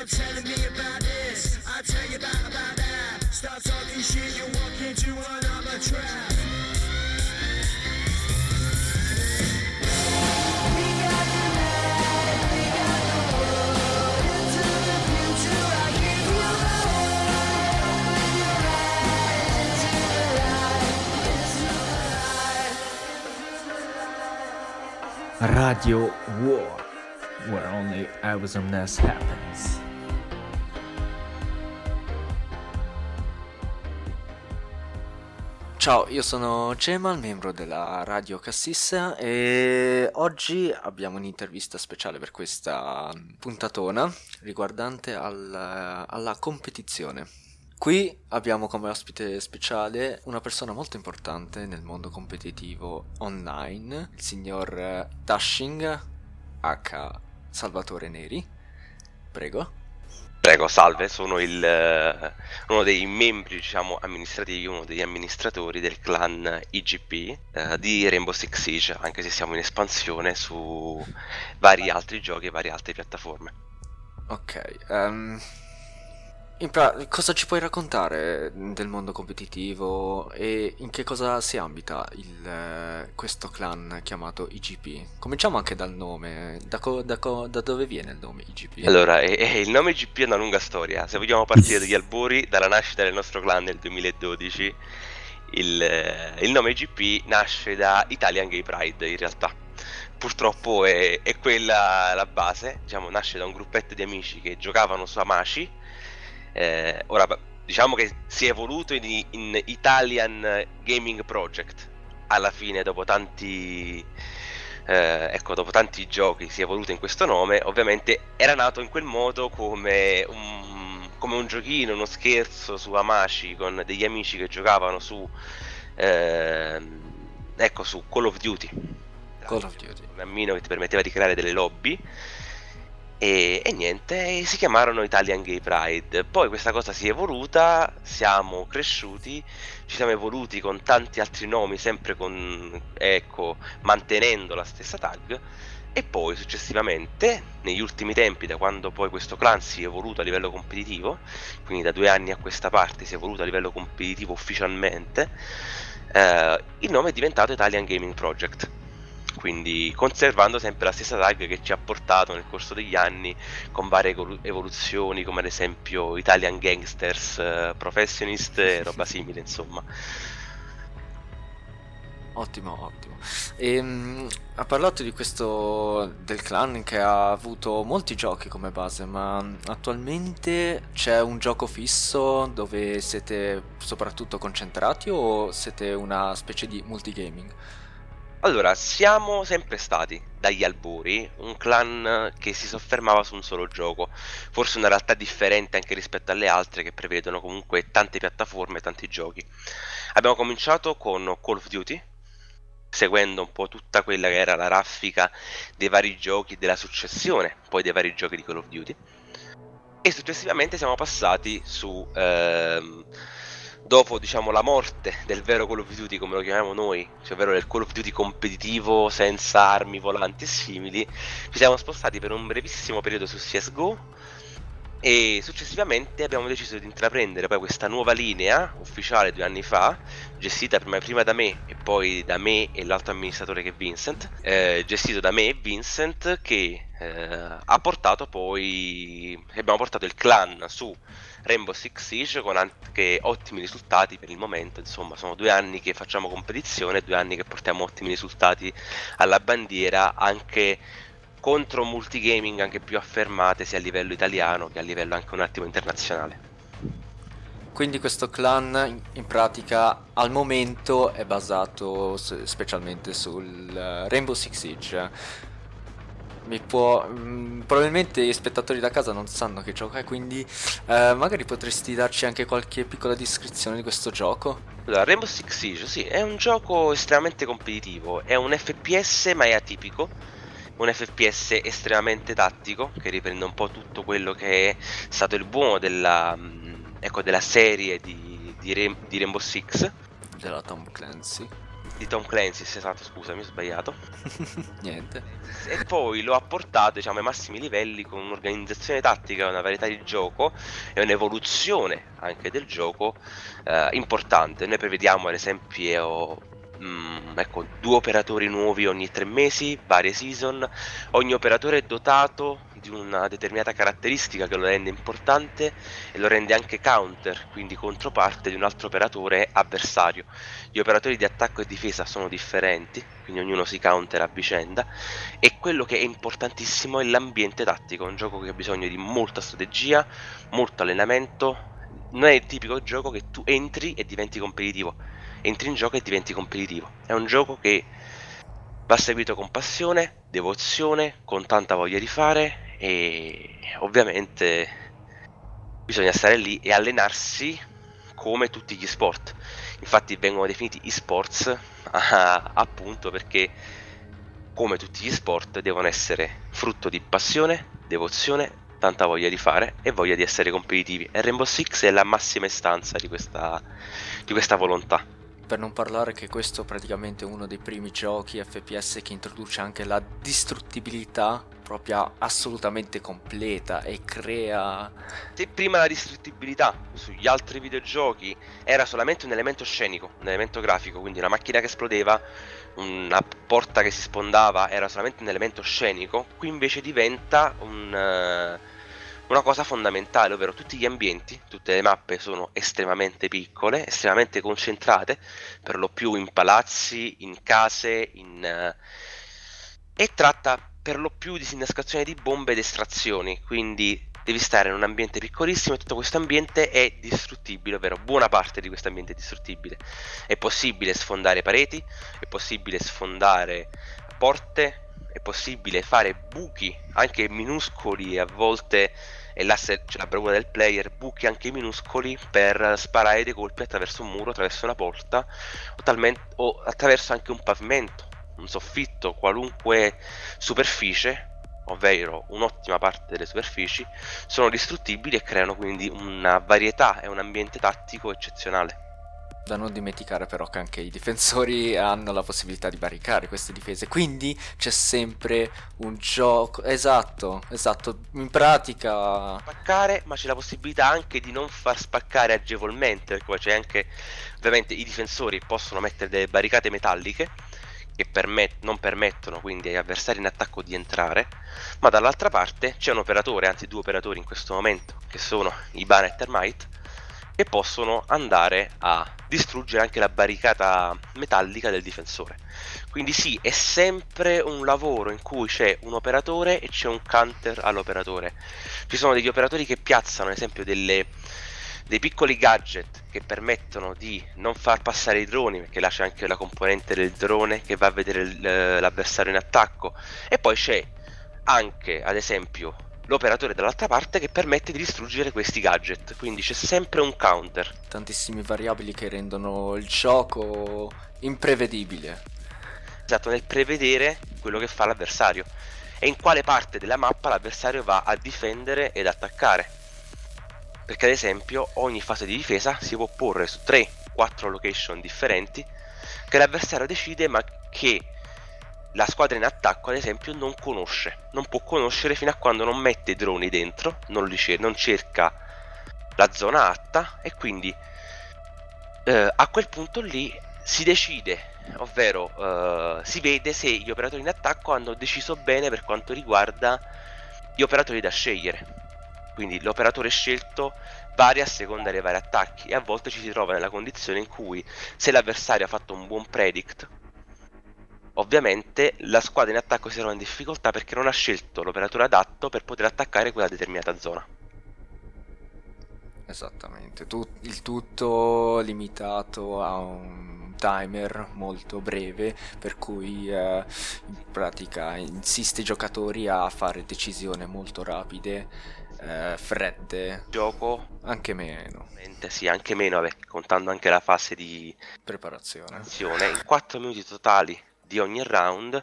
You're telling me about this, I tell you about, about that. Stop talking shit, you walk into another trap. Radio War, where only I was happened. Ciao, io sono Cemal, membro della Radio Cassissa e oggi abbiamo un'intervista speciale per questa puntatona riguardante al- alla competizione. Qui abbiamo come ospite speciale una persona molto importante nel mondo competitivo online, il signor Dashing, H. Salvatore Neri. Prego. Prego, salve, sono il, eh, uno dei membri, diciamo, amministrativi, uno degli amministratori del clan IGP eh, di Rainbow Six Siege, anche se siamo in espansione su vari altri giochi e varie altre piattaforme. Ok, in pra- cosa ci puoi raccontare del mondo competitivo e in che cosa si ambita il, eh, questo clan chiamato IGP? Cominciamo anche dal nome, da, co- da co- da dove viene il nome IGP? Allora, eh, eh, il nome IGP è una lunga storia, se vogliamo partire dagli albori, dalla nascita del nostro clan nel 2012, il, eh, il nome IGP nasce da Italian Gay Pride in realtà. Purtroppo è, è quella la base, diciamo, nasce da un gruppetto di amici che giocavano su Amashi. Eh, ora, diciamo che si è evoluto in, in Italian Gaming Project. Alla fine, dopo tanti, eh, ecco, dopo tanti giochi si è evoluto in questo nome. Ovviamente era nato in quel modo come un, come un giochino, uno scherzo su Amashi con degli amici che giocavano su, ehm, ecco, su Call of Duty. Call of Duty. Un programmino che ti permetteva di creare delle lobby. E, e niente, si chiamarono Italian Gay Pride. Poi questa cosa si è evoluta, siamo cresciuti, ci siamo evoluti con tanti altri nomi, sempre con, ecco, mantenendo la stessa tag. E poi successivamente, negli ultimi tempi, da quando poi questo clan si è evoluto a livello competitivo, quindi da due anni a questa parte si è evoluto a livello competitivo ufficialmente, eh, il nome è diventato Italian Gaming Project quindi conservando sempre la stessa tag che ci ha portato nel corso degli anni con varie evolu- evoluzioni come ad esempio Italian Gangsters, eh, Professionist e roba simile insomma. Ottimo, ottimo. Ehm, ha parlato di questo del clan che ha avuto molti giochi come base, ma attualmente c'è un gioco fisso dove siete soprattutto concentrati o siete una specie di multigaming? Allora, siamo sempre stati, dagli albori, un clan che si soffermava su un solo gioco, forse una realtà differente anche rispetto alle altre che prevedono comunque tante piattaforme, tanti giochi. Abbiamo cominciato con Call of Duty, seguendo un po' tutta quella che era la raffica dei vari giochi della successione, poi dei vari giochi di Call of Duty. E successivamente siamo passati su... Ehm, dopo diciamo la morte del vero Call of Duty come lo chiamiamo noi, cioè ovvero del Call of Duty competitivo senza armi volanti e simili, ci siamo spostati per un brevissimo periodo su CSGO e successivamente abbiamo deciso di intraprendere poi questa nuova linea ufficiale due anni fa, gestita prima, prima da me e poi da me e l'altro amministratore che è Vincent, eh, gestito da me e Vincent che eh, ha portato poi, abbiamo portato il clan su Rainbow Six Siege con anche ottimi risultati per il momento, insomma sono due anni che facciamo competizione, due anni che portiamo ottimi risultati alla bandiera anche contro multigaming anche più affermate sia a livello italiano che a livello anche un attimo internazionale. Quindi questo clan in- pratica al momento è basato specialmente sul eh, Rainbow Six Siege. Mi può. mm, probabilmente gli spettatori da casa non sanno che gioco è, quindi eh, magari potresti darci anche qualche piccola descrizione di questo gioco. Allora, Rainbow Six Siege, sì, è un gioco estremamente competitivo, è un FPS ma è atipico, un FPS estremamente tattico che riprende un po' tutto quello che è stato il buono della, mm, ecco, della serie di, di, Rain- di Rainbow Six. Della Tom Clancy. di Tom Clancy, esatto, scusami, ho sbagliato. Niente. E poi lo ha portato diciamo, ai massimi livelli con un'organizzazione tattica, una varietà di gioco e un'evoluzione anche del gioco eh, importante. Noi prevediamo ad esempio mm, ecco, due operatori nuovi ogni tre mesi, varie season. Ogni operatore è dotato di una determinata caratteristica che lo rende importante e lo rende anche counter, quindi controparte di un altro operatore avversario. Gli operatori di attacco e difesa sono differenti, quindi ognuno si counter a vicenda. E quello che è importantissimo è l'ambiente tattico, un gioco che ha bisogno di molta strategia, molto allenamento. Non è il tipico gioco che tu entri e diventi competitivo. Entri in gioco e diventi competitivo. È un gioco che va seguito con passione, devozione, con tanta voglia di fare e ovviamente bisogna stare lì e allenarsi come tutti gli sport. Infatti vengono definiti e-sports appunto perché come tutti gli sport devono essere frutto di passione, devozione, tanta voglia di fare e voglia di essere competitivi. E Rainbow Six è la massima istanza di questa, di questa volontà. Per non parlare che questo è praticamente uno dei primi giochi FPS che introduce anche la distruttibilità propria assolutamente completa e crea... Se prima la distruttibilità sugli altri videogiochi era solamente un elemento scenico, un elemento grafico, quindi una macchina che esplodeva, una porta che si spondava era solamente un elemento scenico, qui invece diventa un, eh, una cosa fondamentale, ovvero tutti gli ambienti, tutte le mappe sono estremamente piccole, estremamente concentrate, per lo più in palazzi, in case, in, eh, e tratta per lo più di disinnescazione di bombe ed estrazioni, quindi devi stare in un ambiente piccolissimo e tutto questo ambiente è distruttibile, ovvero buona parte di questo ambiente è distruttibile. È possibile sfondare pareti, è possibile sfondare porte, è possibile fare buchi anche minuscoli a volte e là se c'è la bravura del player, buchi anche minuscoli per sparare dei colpi attraverso un muro, attraverso una porta o, talmente, o attraverso anche un pavimento, un soffitto, qualunque superficie ovvero un'ottima parte delle superfici, sono distruttibili e creano quindi una varietà e un ambiente tattico eccezionale. Da non dimenticare però che anche i difensori hanno la possibilità di barricare queste difese, quindi c'è sempre un gioco... Esatto, esatto, in pratica... Spaccare, ma c'è la possibilità anche di non far spaccare agevolmente, perché poi c'è anche... Ovviamente i difensori possono mettere delle barricate metalliche, che permet- non permettono quindi agli avversari in attacco di entrare, ma dall'altra parte c'è un operatore, anzi due operatori in questo momento, che sono Ibana e Termite, che possono andare a distruggere anche la barricata metallica del difensore. Quindi sì, è sempre un lavoro in cui c'è un operatore e c'è un counter all'operatore. Ci sono degli operatori che piazzano, ad esempio, delle, dei piccoli gadget che permettono di non far passare i droni, perché là c'è anche la componente del drone che va a vedere il- l'avversario in attacco. E poi c'è anche, ad esempio, l'operatore dall'altra parte che permette di distruggere questi gadget. Quindi c'è sempre un counter. Tantissime variabili che rendono il gioco imprevedibile. Esatto, nel prevedere quello che fa l'avversario e in quale parte della mappa l'avversario va a difendere ed attaccare. Perché ad esempio ogni fase di difesa si può porre su 3-4 location differenti che l'avversario decide ma che la squadra in attacco ad esempio non conosce, non può conoscere fino a quando non mette i droni dentro, non, li cer- non cerca la zona atta e quindi eh, a quel punto lì si decide, ovvero eh, si vede se gli operatori in attacco hanno deciso bene per quanto riguarda gli operatori da scegliere. Quindi l'operatore scelto varia a seconda dei vari attacchi e a volte ci si trova nella condizione in cui se l'avversario ha fatto un buon predict, ovviamente la squadra in attacco si trova in difficoltà perché non ha scelto l'operatore adatto per poter attaccare quella determinata zona. Esattamente, Tu- il tutto limitato a un timer molto breve per cui eh, in pratica insiste i giocatori a fare decisioni molto rapide, eh, fredde, Gioco, anche meno. Sì, anche meno, contando anche la fase di preparazione. azione, in 4 minuti totali di ogni round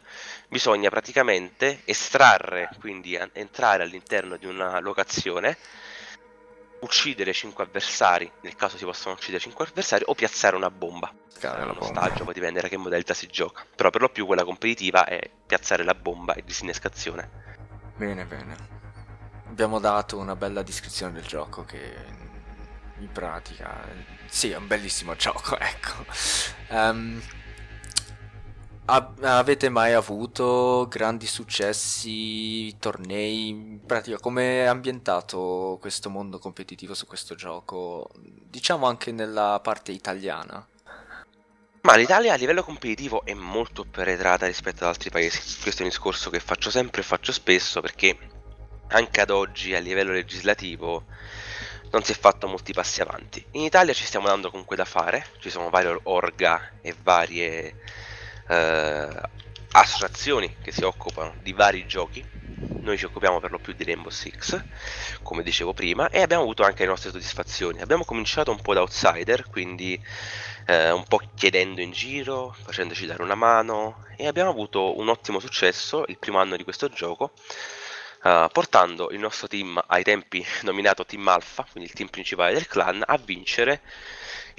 bisogna praticamente estrarre, quindi a- entrare all'interno di una locazione, uccidere 5 avversari, nel caso si possono uccidere 5 avversari, o piazzare una bomba. La Uno bomba. stagio, poi dipende da che modalità si gioca. Però per lo più quella competitiva è piazzare la bomba e disinnescazione. Bene, bene. Abbiamo dato una bella descrizione del gioco che in pratica sì, è un bellissimo gioco, ecco. Ehm, avete mai avuto grandi successi, tornei? In pratica, come è ambientato questo mondo competitivo su questo gioco? Diciamo anche nella parte italiana. Ma l'Italia a livello competitivo è molto più arretrata rispetto ad altri paesi. Questo è un discorso che faccio sempre e faccio spesso perché anche ad oggi a livello legislativo non si è fatto molti passi avanti. In Italia ci stiamo dando comunque da fare, ci sono varie orga e varie eh, associazioni che si occupano di vari giochi. Noi ci occupiamo per lo più di Rainbow Six, come dicevo prima, e abbiamo avuto anche le nostre soddisfazioni. Abbiamo cominciato un po' da outsider, quindi eh, un po' chiedendo in giro, facendoci dare una mano, e abbiamo avuto un ottimo successo il primo anno di questo gioco, eh, portando il nostro team ai tempi nominato Team Alpha, quindi il team principale del clan, a vincere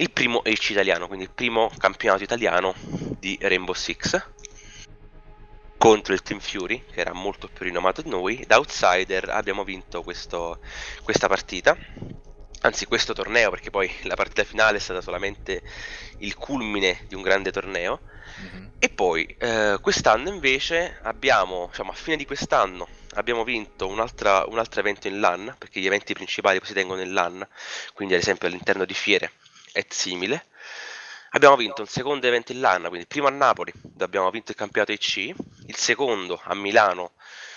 il primo EC italiano, quindi il primo campionato italiano di Rainbow Six contro il Team Fury, che era molto più rinomato di noi. Da outsider abbiamo vinto questo- questa partita, anzi questo torneo, perché poi la partita finale è stata solamente il culmine di un grande torneo. Mhm. E poi eh, quest'anno invece abbiamo, diciamo a fine di quest'anno, abbiamo vinto un altro evento in LAN, perché gli eventi principali si tengono in LAN, quindi ad esempio all'interno di fiere è simile. Abbiamo vinto un secondo evento in LAN, quindi il primo a Napoli, dove abbiamo vinto il campionato IC, il secondo a Milano,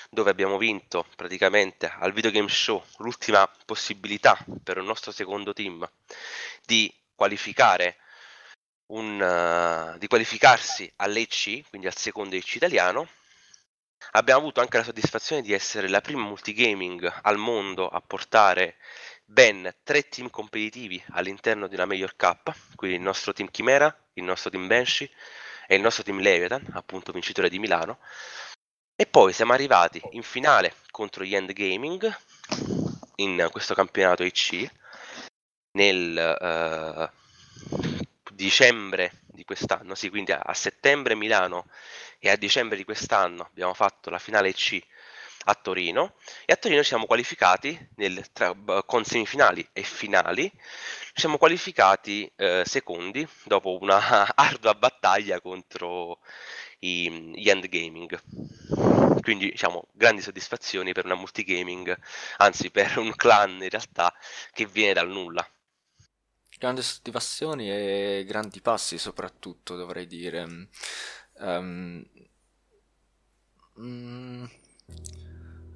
dove abbiamo vinto praticamente al Video Game Show l'ultima possibilità per il nostro secondo team di qualificare un, eh, di qualificarsi all'EC, quindi al secondo EC italiano. Abbiamo avuto anche la soddisfazione di essere la prima multigaming al mondo a portare ben tre team competitivi all'interno di una Major Cup, quindi il nostro team Chimera, il nostro team Banshee e il nostro team Leviathan, appunto vincitore di Milano. E poi siamo arrivati in finale contro gli End Gaming in questo campionato IC nel eh, dicembre di quest'anno, sì, quindi a settembre Milano e a dicembre di quest'anno abbiamo fatto la finale IC a Torino e a Torino ci siamo qualificati nel, tra- con semifinali e finali ci siamo qualificati eh, secondi dopo una ardua battaglia contro i, gli End Gaming quindi diciamo grandi soddisfazioni per una multigaming anzi per un clan in realtà che viene dal nulla Grandi soddisfazioni e grandi passi soprattutto, dovrei dire. Ehm, mm,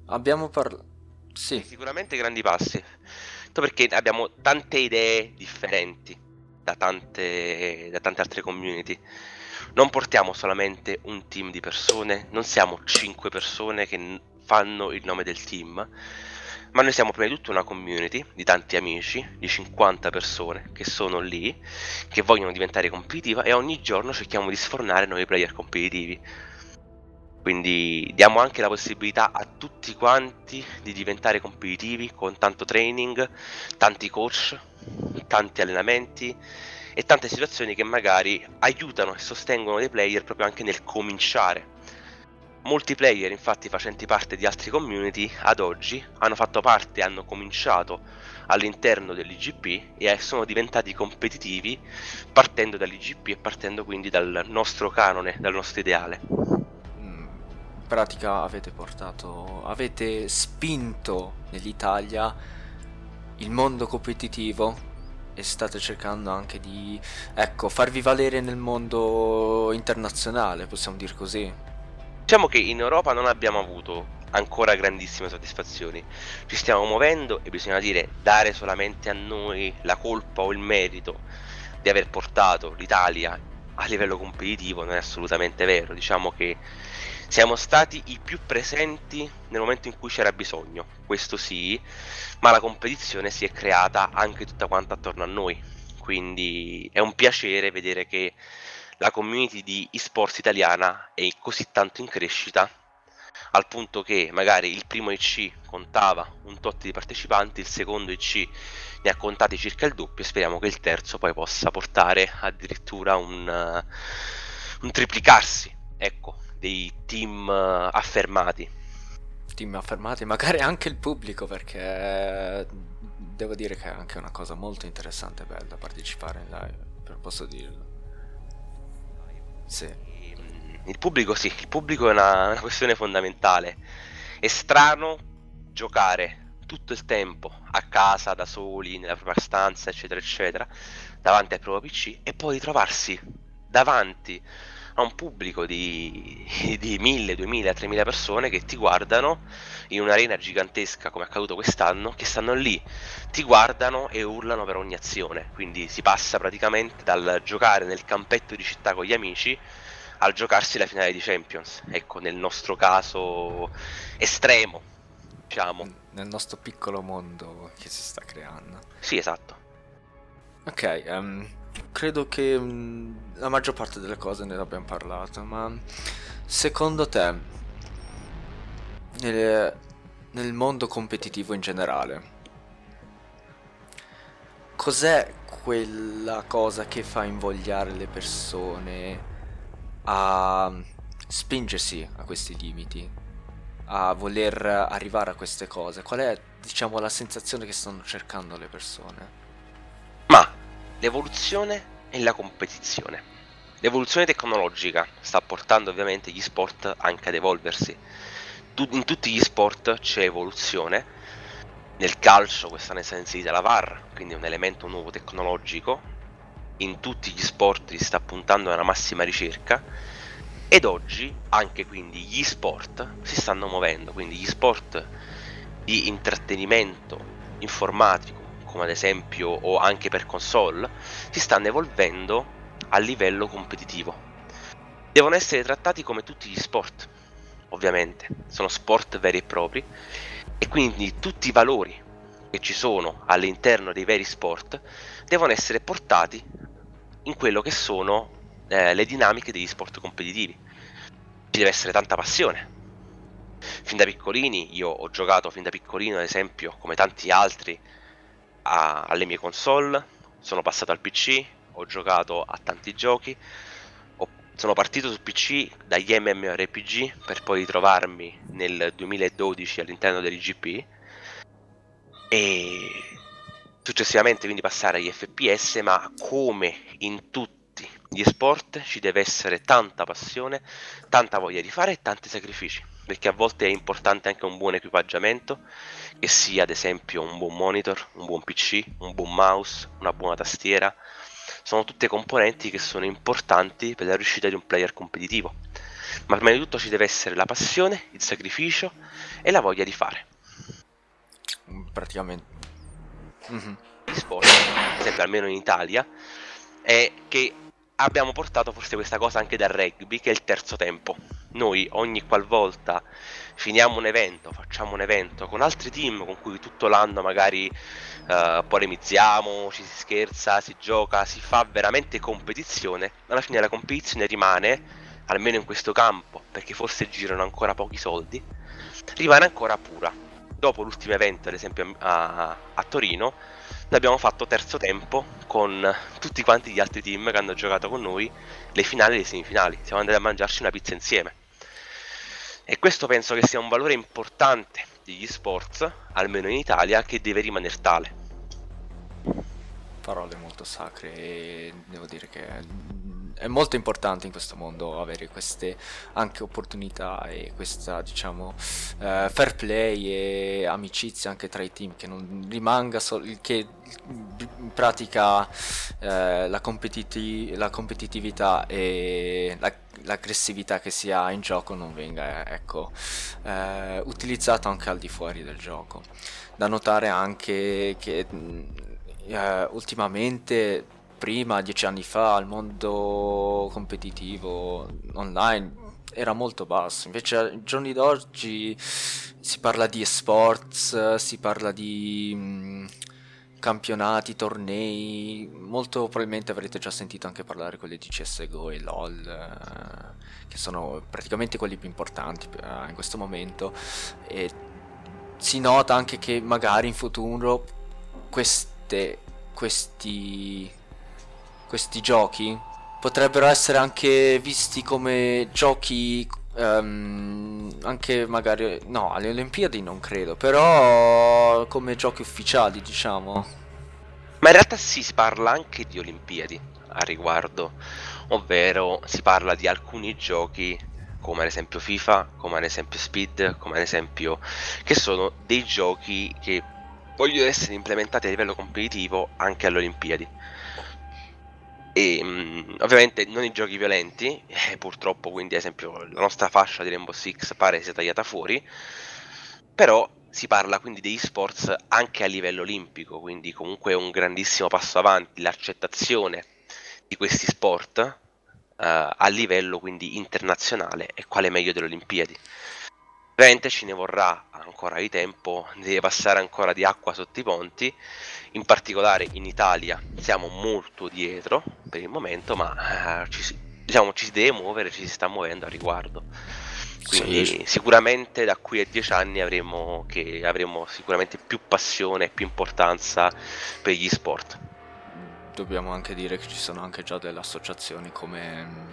abbiamo parlato... Sì, Sicuramente grandi passi. Perché abbiamo tante idee differenti da tante, da tante altre community. Non portiamo solamente un team di persone, non siamo 5 persone che fanno il nome del team, ma noi siamo prima di tutto una community di tanti amici, di 50 persone che sono lì, che vogliono diventare competitiva e ogni giorno cerchiamo di sfornare nuovi player competitivi. Quindi diamo anche la possibilità a tutti quanti di diventare competitivi con tanto training, tanti coach, tanti allenamenti e tante situazioni che magari aiutano e sostengono dei player proprio anche nel cominciare. Molti player, infatti, facenti parte di altre community, ad oggi hanno fatto parte, hanno cominciato all'interno dell'IGP e sono diventati competitivi partendo dall'IGP e partendo quindi dal nostro canone, dal nostro ideale. Pratica avete portato, avete spinto nell'Italia il mondo competitivo e state cercando anche di, ecco, farvi valere nel mondo internazionale, possiamo dire così. Diciamo che in Europa non abbiamo avuto ancora grandissime soddisfazioni. Ci stiamo muovendo e bisogna dire dare solamente a noi la colpa o il merito di aver portato l'Italia a livello competitivo non è assolutamente vero. Diciamo che siamo stati i più presenti nel momento in cui c'era bisogno, questo sì, ma la competizione si è creata anche tutta quanta attorno a noi. Quindi è un piacere vedere che la community di esports italiana è così tanto in crescita al punto che magari il primo IC contava un tot di partecipanti, il secondo IC ne ha contati circa il doppio e speriamo che il terzo poi possa portare addirittura un, eh, un triplicarsi, ecco, dei team eh, affermati. team affermati, magari anche il pubblico, perché devo dire che è anche una cosa molto interessante e bella partecipare in live, per- posso dirlo. Sì, Ehm, Il pubblico sì, il pubblico è una, una questione fondamentale. È strano giocare tutto il tempo a casa, da soli, nella propria stanza, eccetera, eccetera, davanti al proprio PC e poi ritrovarsi davanti a un pubblico di, di 1000, 2000, 3000 persone che ti guardano in un'arena gigantesca come è accaduto quest'anno, che stanno lì, ti guardano e urlano per ogni azione. Quindi si passa praticamente dal giocare nel campetto di città con gli amici al giocarsi la finale di Champions. Ecco, nel nostro caso estremo, diciamo. nel nostro piccolo mondo che si sta creando. Sì, esatto. Ok, ehm, credo che mm, la maggior parte delle cose ne abbiamo parlato, ma secondo te, nel, nel mondo competitivo in generale, cos'è quella cosa che fa invogliare le persone a spingersi a questi limiti, a voler arrivare a queste cose? Qual è, diciamo, la sensazione che stanno cercando le persone? Ma l'evoluzione e la competizione. L'evoluzione tecnologica sta portando ovviamente gli sport anche ad evolversi. In tutti gli sport c'è evoluzione. Nel calcio quest'anno è stata inserita la VAR, quindi un elemento nuovo tecnologico. In tutti gli sport si sta puntando alla massima ricerca. Ed oggi anche quindi gli sport si stanno muovendo, quindi gli sport di intrattenimento informatico, come ad esempio o anche per console, si stanno evolvendo a livello competitivo. Devono essere trattati come tutti gli sport, ovviamente, sono sport veri e propri e quindi tutti i valori che ci sono all'interno dei veri sport devono essere portati in quello che sono eh, le dinamiche degli sport competitivi. Ci deve essere tanta passione. Fin da piccolini, io ho giocato fin da piccolino, ad esempio, come tanti altri, a- alle mie console, sono passato al PC, ho giocato a tanti giochi, ho- sono partito su PC dagli MMORPG per poi ritrovarmi nel 2012 all'interno dell'IGP e successivamente quindi passare agli FPS, ma come in tutti gli sport ci deve essere tanta passione, tanta voglia di fare e tanti sacrifici, perché a volte è importante anche un buon equipaggiamento, che sia ad esempio un buon monitor, un buon PC, un buon mouse, una buona tastiera. Sono tutte componenti che sono importanti per la riuscita di un player competitivo. Ma prima di tutto ci deve essere la passione, il sacrificio e la voglia di fare. Praticamente. Mhm. Gli sport, ad esempio almeno in Italia, è che abbiamo portato forse questa cosa anche dal rugby, che è il terzo tempo. Noi ogni qualvolta finiamo un evento, facciamo un evento con altri team con cui tutto l'anno magari eh, polemizziamo, ci si scherza, si gioca, si fa veramente competizione, alla fine la competizione rimane, almeno in questo campo, perché forse girano ancora pochi soldi, rimane ancora pura. Dopo l'ultimo evento, ad esempio a, a Torino, noi abbiamo fatto terzo tempo con tutti quanti gli altri team che hanno giocato con noi le finali e le semifinali. Siamo andati a mangiarci una pizza insieme. E questo penso che sia un valore importante degli sports, almeno in Italia, che deve rimanere tale. Parole molto sacre e devo dire che è molto importante in questo mondo avere queste anche opportunità e questa diciamo eh, fair play e amicizia anche tra i team che non rimanga sol- che in pratica eh, la, competiti- la competitività e la- l'aggressività che si ha in gioco non venga ecco eh, utilizzata anche al di fuori del gioco. Da notare anche che mh, eh, ultimamente prima dieci anni fa il mondo competitivo online era molto basso. Invece ai giorni d'oggi si parla di esports si parla di mh, campionati, tornei, molto probabilmente avrete già sentito anche parlare quelli di CSGO e LOL, eh, che sono praticamente quelli più importanti eh, in questo momento. E si nota anche che magari in futuro queste, questi, questi giochi potrebbero essere anche visti come giochi ehm, anche magari no alle Olimpiadi non credo però come giochi ufficiali diciamo Ma in realtà si parla anche di Olimpiadi a riguardo, ovvero si parla di alcuni giochi come ad esempio FIFA, come ad esempio Speed, come ad esempio che sono dei giochi che vogliono essere implementati a livello competitivo anche alle Olimpiadi. E mm, ovviamente non i giochi violenti, eh, purtroppo quindi ad esempio la nostra fascia di Rainbow Six pare sia tagliata fuori, però si parla quindi degli sports anche a livello olimpico, quindi comunque è un grandissimo passo avanti l'accettazione di questi sport eh, a livello quindi internazionale e quale meglio delle Olimpiadi. Ovviamente ci ne vorrà ancora di tempo, deve passare ancora di acqua sotto i ponti, in particolare in Italia siamo molto dietro per il momento, ma eh, ci, si- diciamo, ci si deve muovere, ci si sta muovendo a riguardo. Quindi Sì. sicuramente da qui a dieci anni avremo, che avremo sicuramente più passione e più importanza per gli sport. dobbiamo anche dire che ci sono anche già delle associazioni come mm,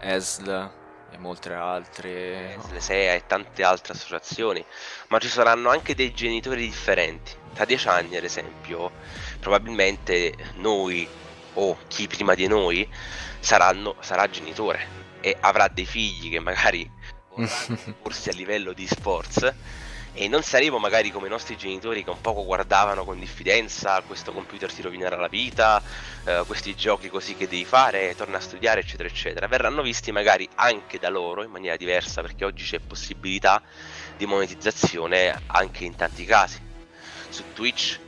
ESL e molte altre le SEA e tante altre associazioni, ma ci saranno anche dei genitori differenti. Tra dieci anni, ad esempio, probabilmente noi o chi prima di noi saranno, sarà genitore e avrà dei figli che magari corsi a livello di sports e non saremo magari come i nostri genitori che un poco guardavano con diffidenza questo computer ti rovinerà la vita, eh, questi giochi così che devi fare, torna a studiare eccetera eccetera, verranno visti magari anche da loro in maniera diversa perché oggi c'è possibilità di monetizzazione anche in tanti casi, su Twitch,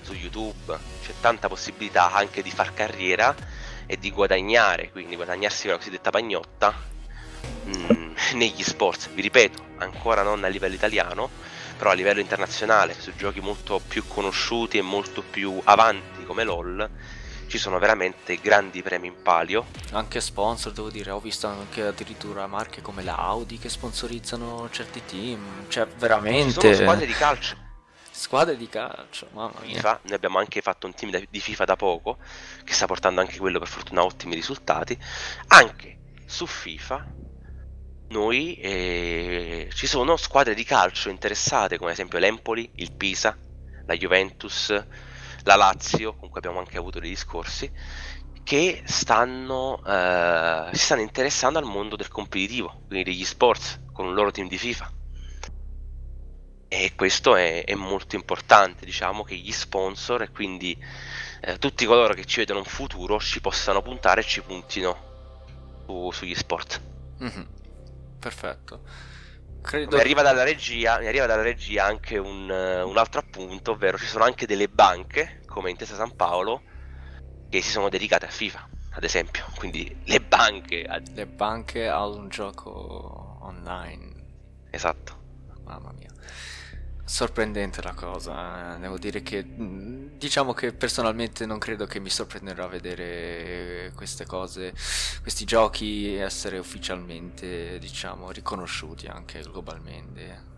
su YouTube, c'è tanta possibilità anche di far carriera e di guadagnare, quindi guadagnarsi la cosiddetta pagnotta mm, negli sports, vi ripeto, ancora non a livello italiano, però a livello internazionale, su giochi molto più conosciuti e molto più avanti come LOL, ci sono veramente grandi premi in palio. anche sponsor devo dire ho visto anche addirittura marche come la Audi che sponsorizzano certi team cioè Ci veramente sono squadre di calcio, squadre di calcio mamma mia FIFA, noi abbiamo anche fatto un team da- di FIFA da poco, che sta portando anche quello per fortuna ottimi risultati. Anche su FIFA noi eh, ci sono squadre di calcio interessate, come ad esempio l'Empoli, il Pisa, la Juventus, la Lazio, con cui abbiamo anche avuto dei discorsi, che stanno, eh, si stanno interessando al mondo del competitivo, quindi degli sports, con un loro team di FIFA. E questo è, è molto importante, diciamo che gli sponsor e quindi eh, tutti coloro che ci vedono un futuro ci possano puntare e ci puntino su- sugli sport. Mhm. Perfetto Mi credo arriva dalla regia, mi arriva dalla regia anche un, eh, un altro appunto, ovvero ci sono anche delle banche, come Intesa San Paolo, che si sono dedicate a FIFA, ad esempio. Quindi le banche, a- le banche a un gioco online esatto. Mamma mia. Sorprendente la cosa, eh, devo dire che mh, diciamo che personalmente non credo che mi sorprenderà vedere queste cose, questi giochi essere ufficialmente, diciamo, riconosciuti anche globalmente.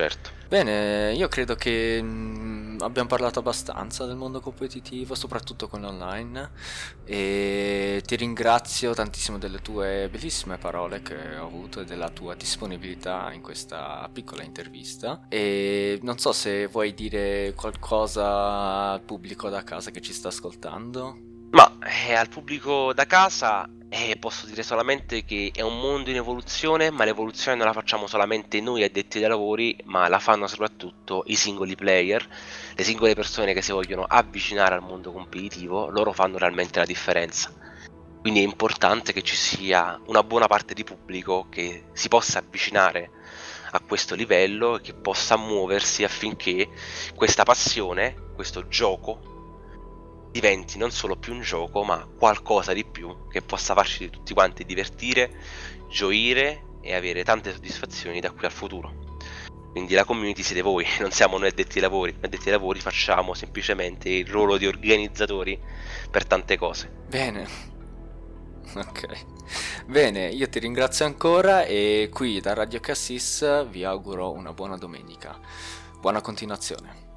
Certo. Bene, io credo che mh, abbiamo parlato abbastanza del mondo competitivo, soprattutto con l'online, e ti ringrazio tantissimo delle tue bellissime parole che ho avuto e della tua disponibilità in questa piccola intervista. E non so se vuoi dire qualcosa al pubblico da casa che ci sta ascoltando. Ma eh, al pubblico da casa eh, posso dire solamente che è un mondo in evoluzione, ma l'evoluzione non la facciamo solamente noi addetti ai lavori, ma la fanno soprattutto i singoli player, le singole persone che si vogliono avvicinare al mondo competitivo, loro fanno realmente la differenza. Quindi è importante che ci sia una buona parte di pubblico che si possa avvicinare a questo livello e che possa muoversi affinché questa passione, questo gioco, diventi non solo più un gioco, ma qualcosa di più che possa farci tutti quanti divertire, gioire e avere tante soddisfazioni da qui al futuro. Quindi la community siete voi, non siamo noi addetti ai lavori. Noi addetti ai lavori facciamo semplicemente il ruolo di organizzatori per tante cose. Bene. Ok. Bene, io ti ringrazio ancora e qui da Radio Cassis vi auguro una buona domenica. Buona continuazione.